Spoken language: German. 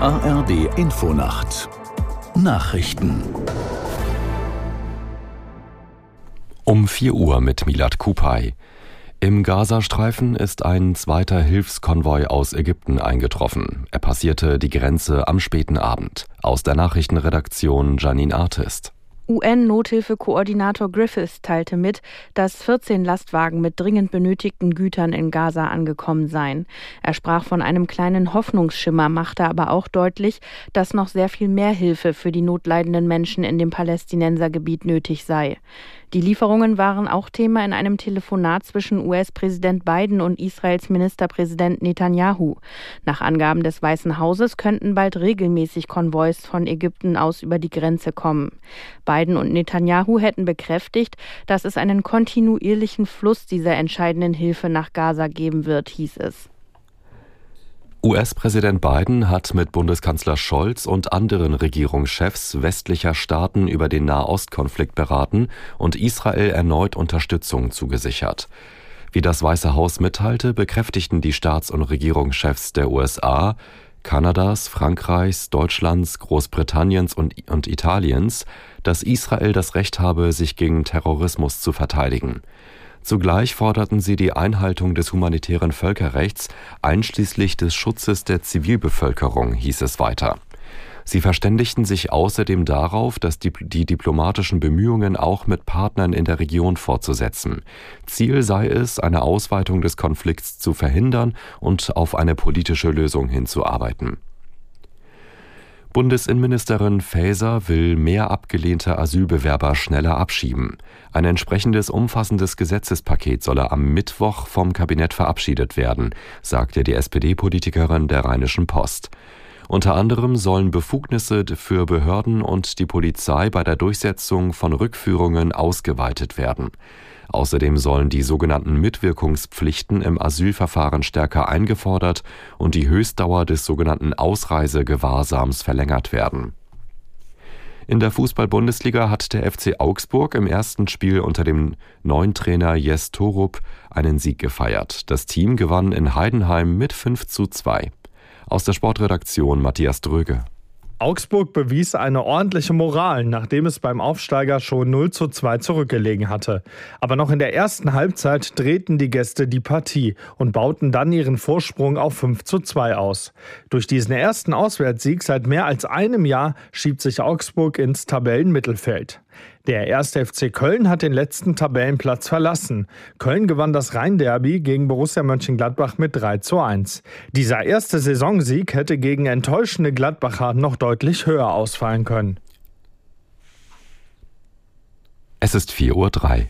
ARD Infonacht Nachrichten Um 4 Uhr mit Milad Kupay. Im Gazastreifen ist ein zweiter Hilfskonvoi aus Ägypten eingetroffen. Er passierte die Grenze am späten Abend. Aus der Nachrichtenredaktion Janine Artist. UN-Nothilfekoordinator Griffiths teilte mit, dass 14 Lastwagen mit dringend benötigten Gütern in Gaza angekommen seien. Er sprach von einem kleinen Hoffnungsschimmer, machte aber auch deutlich, dass noch sehr viel mehr Hilfe für die notleidenden Menschen in dem Palästinensergebiet nötig sei. Die Lieferungen waren auch Thema in einem Telefonat zwischen US-Präsident Biden und Israels Ministerpräsident Netanyahu. Nach Angaben des Weißen Hauses könnten bald regelmäßig Konvois von Ägypten aus über die Grenze kommen. Biden und Netanyahu hätten bekräftigt, dass es einen kontinuierlichen Fluss dieser entscheidenden Hilfe nach Gaza geben wird, hieß es. US-Präsident Biden hat mit Bundeskanzler Scholz und anderen Regierungschefs westlicher Staaten über den Nahostkonflikt beraten und Israel erneut Unterstützung zugesichert. Wie das Weiße Haus mitteilte, bekräftigten die Staats- und Regierungschefs der USA, Kanadas, Frankreichs, Deutschlands, Großbritanniens und, und Italiens, dass Israel das Recht habe, sich gegen Terrorismus zu verteidigen. Zugleich forderten sie die Einhaltung des humanitären Völkerrechts, einschließlich des Schutzes der Zivilbevölkerung, hieß es weiter. Sie verständigten sich außerdem darauf, dass die, die, diplomatischen Bemühungen auch mit Partnern in der Region fortzusetzen. Ziel sei es, eine Ausweitung des Konflikts zu verhindern und auf eine politische Lösung hinzuarbeiten. Bundesinnenministerin Faeser will mehr abgelehnte Asylbewerber schneller abschieben. Ein entsprechendes umfassendes Gesetzespaket solle am Mittwoch vom Kabinett verabschiedet werden, sagte die SPD-Politikerin der Rheinischen Post. Unter anderem sollen Befugnisse für Behörden und die Polizei bei der Durchsetzung von Rückführungen ausgeweitet werden. Außerdem sollen die sogenannten Mitwirkungspflichten im Asylverfahren stärker eingefordert und die Höchstdauer des sogenannten Ausreisegewahrsams verlängert werden. In der Fußball-Bundesliga hat der FC Augsburg im ersten Spiel unter dem neuen Trainer Jes Torup einen Sieg gefeiert. Das Team gewann in Heidenheim mit 5 zu 2. Aus der Sportredaktion Matthias Dröge. Augsburg bewies eine ordentliche Moral, nachdem es beim Aufsteiger schon 0 zu 2 zurückgelegen hatte. Aber noch in der ersten Halbzeit drehten die Gäste die Partie und bauten dann ihren Vorsprung auf 5 zu 2 aus. Durch diesen ersten Auswärtssieg seit mehr als einem Jahr schiebt sich Augsburg ins Tabellenmittelfeld. Der 1. FC Köln hat den letzten Tabellenplatz verlassen. Köln gewann das Rhein-Derby gegen Borussia Mönchengladbach mit 3 zu 1. Dieser erste Saisonsieg hätte gegen enttäuschende Gladbacher noch deutlich höher ausfallen können. Es ist 4.03 Uhr.